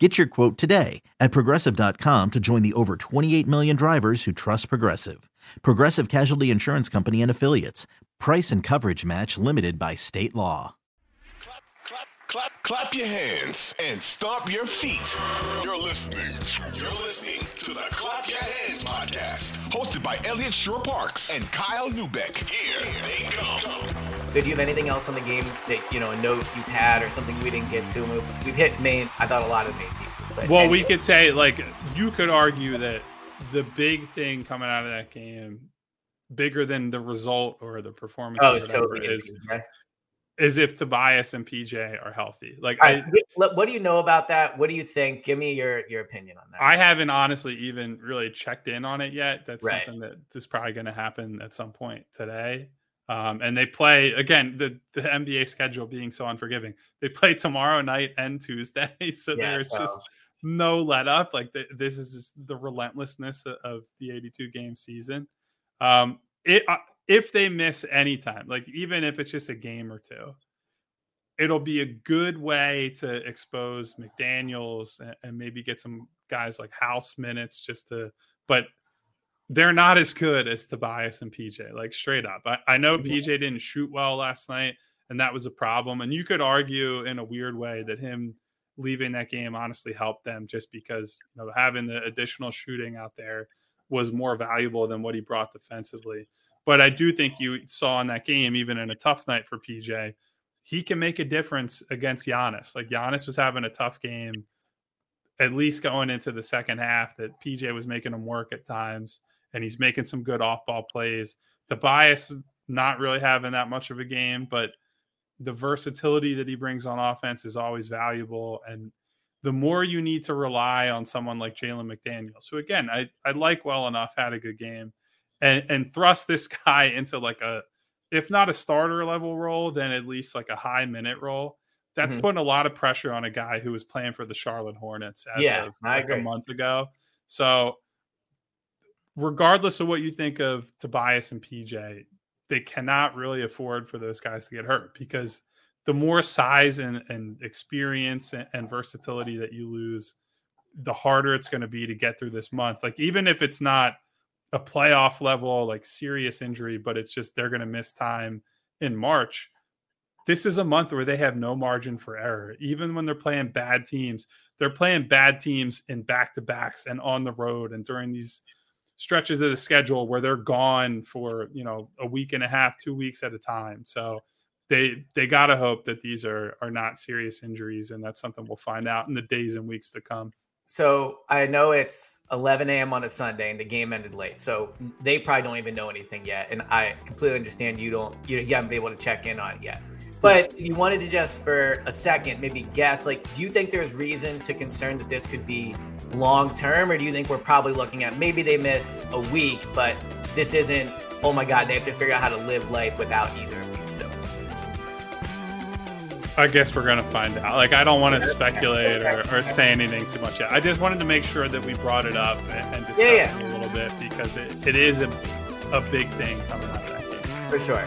Get your quote today at progressive.com to join the over 28 million drivers who trust Progressive. Progressive Casualty Insurance Company and Affiliates. Price and coverage match limited by state law. Clap, clap, clap, clap your hands and stomp your feet. You're listening. You're listening to the Clap Your Hands podcast, hosted by Eliot Shorr-Parks and Kyle Neubeck. Here they come. So do you have anything else on the game that you know a note you've had or something we didn't get to? We've, we've hit main. I thought a lot of main pieces. But Well, anyway. we could say like you could argue that the big thing coming out of that game, bigger than the result or the performance, Oh, it's totally is is if Tobias and PJ are healthy. Like All I, what- what do you know about that? What do you think? Give me your your opinion on that. I haven't honestly even really checked in on it yet. That's Right. something that is probably going to happen at some point today. Um, and they play again the the NBA schedule being so unforgiving. They play tomorrow night and Tuesday, so Yeah, there's just no let up. Like th- this is just the relentlessness of, of the 82 game season. Um, it uh, if they miss any time, like even if it's just a game or two, it'll be a good way to expose McDaniels and, and maybe get some guys like House minutes just to, but they're not as good as Tobias and PJ, like straight up. I, I know PJ didn't shoot well last night, and that was a problem. And you could argue in a weird way that him leaving that game honestly helped them just because you know having the additional shooting out there was more valuable than what he brought defensively. But I do think you saw in that game, even in a tough night for PJ, he can make a difference against Giannis. Like Giannis was having a tough game, at least going into the second half, that PJ was making him work at times, and he's making some good off ball plays. Tobias not really having that much of a game, but the versatility that he brings on offense is always valuable. And the more you need to rely on someone like Jalen McDaniels, who again I, I like well enough, had a good game, and and thrust this guy into like a if not a starter level role, then at least like a high minute role. That's Mhm. putting a lot of pressure on a guy who was playing for the Charlotte Hornets as Yeah, of like a month ago. So regardless of what you think of Tobias and PJ, they cannot really afford for those guys to get hurt because the more size and, and experience and, and versatility that you lose, the harder it's going to be to get through this month. Like even if it's not a playoff level, like serious injury, but it's just they're going to miss time in March. This is a month where they have no margin for error. Even when they're playing bad teams, they're playing bad teams in back to backs and on the road and during these stretches of the schedule where they're gone for you know a week and a half, two weeks at a time. So they they gotta hope that these are are not serious injuries, and that's something we'll find out in the days and weeks to come. So I know it's 11 a.m. on a Sunday and the game ended late, so they probably don't even know anything yet. And I completely understand you don't you, you haven't been able to check in on it yet. But you wanted to just for a second maybe guess like, do you think there's reason to concern that this could be long term, or do you think we're probably looking at maybe they miss a week, but this isn't? Oh my God, they have to figure out how to live life without either of these two. I guess we're gonna find out. Like I don't want to Yeah, speculate or, or say anything too much yet. I just wanted to make sure that we brought it up and, and discussed Yeah, it a little bit because it, it is a, a big thing coming out of that game. For sure.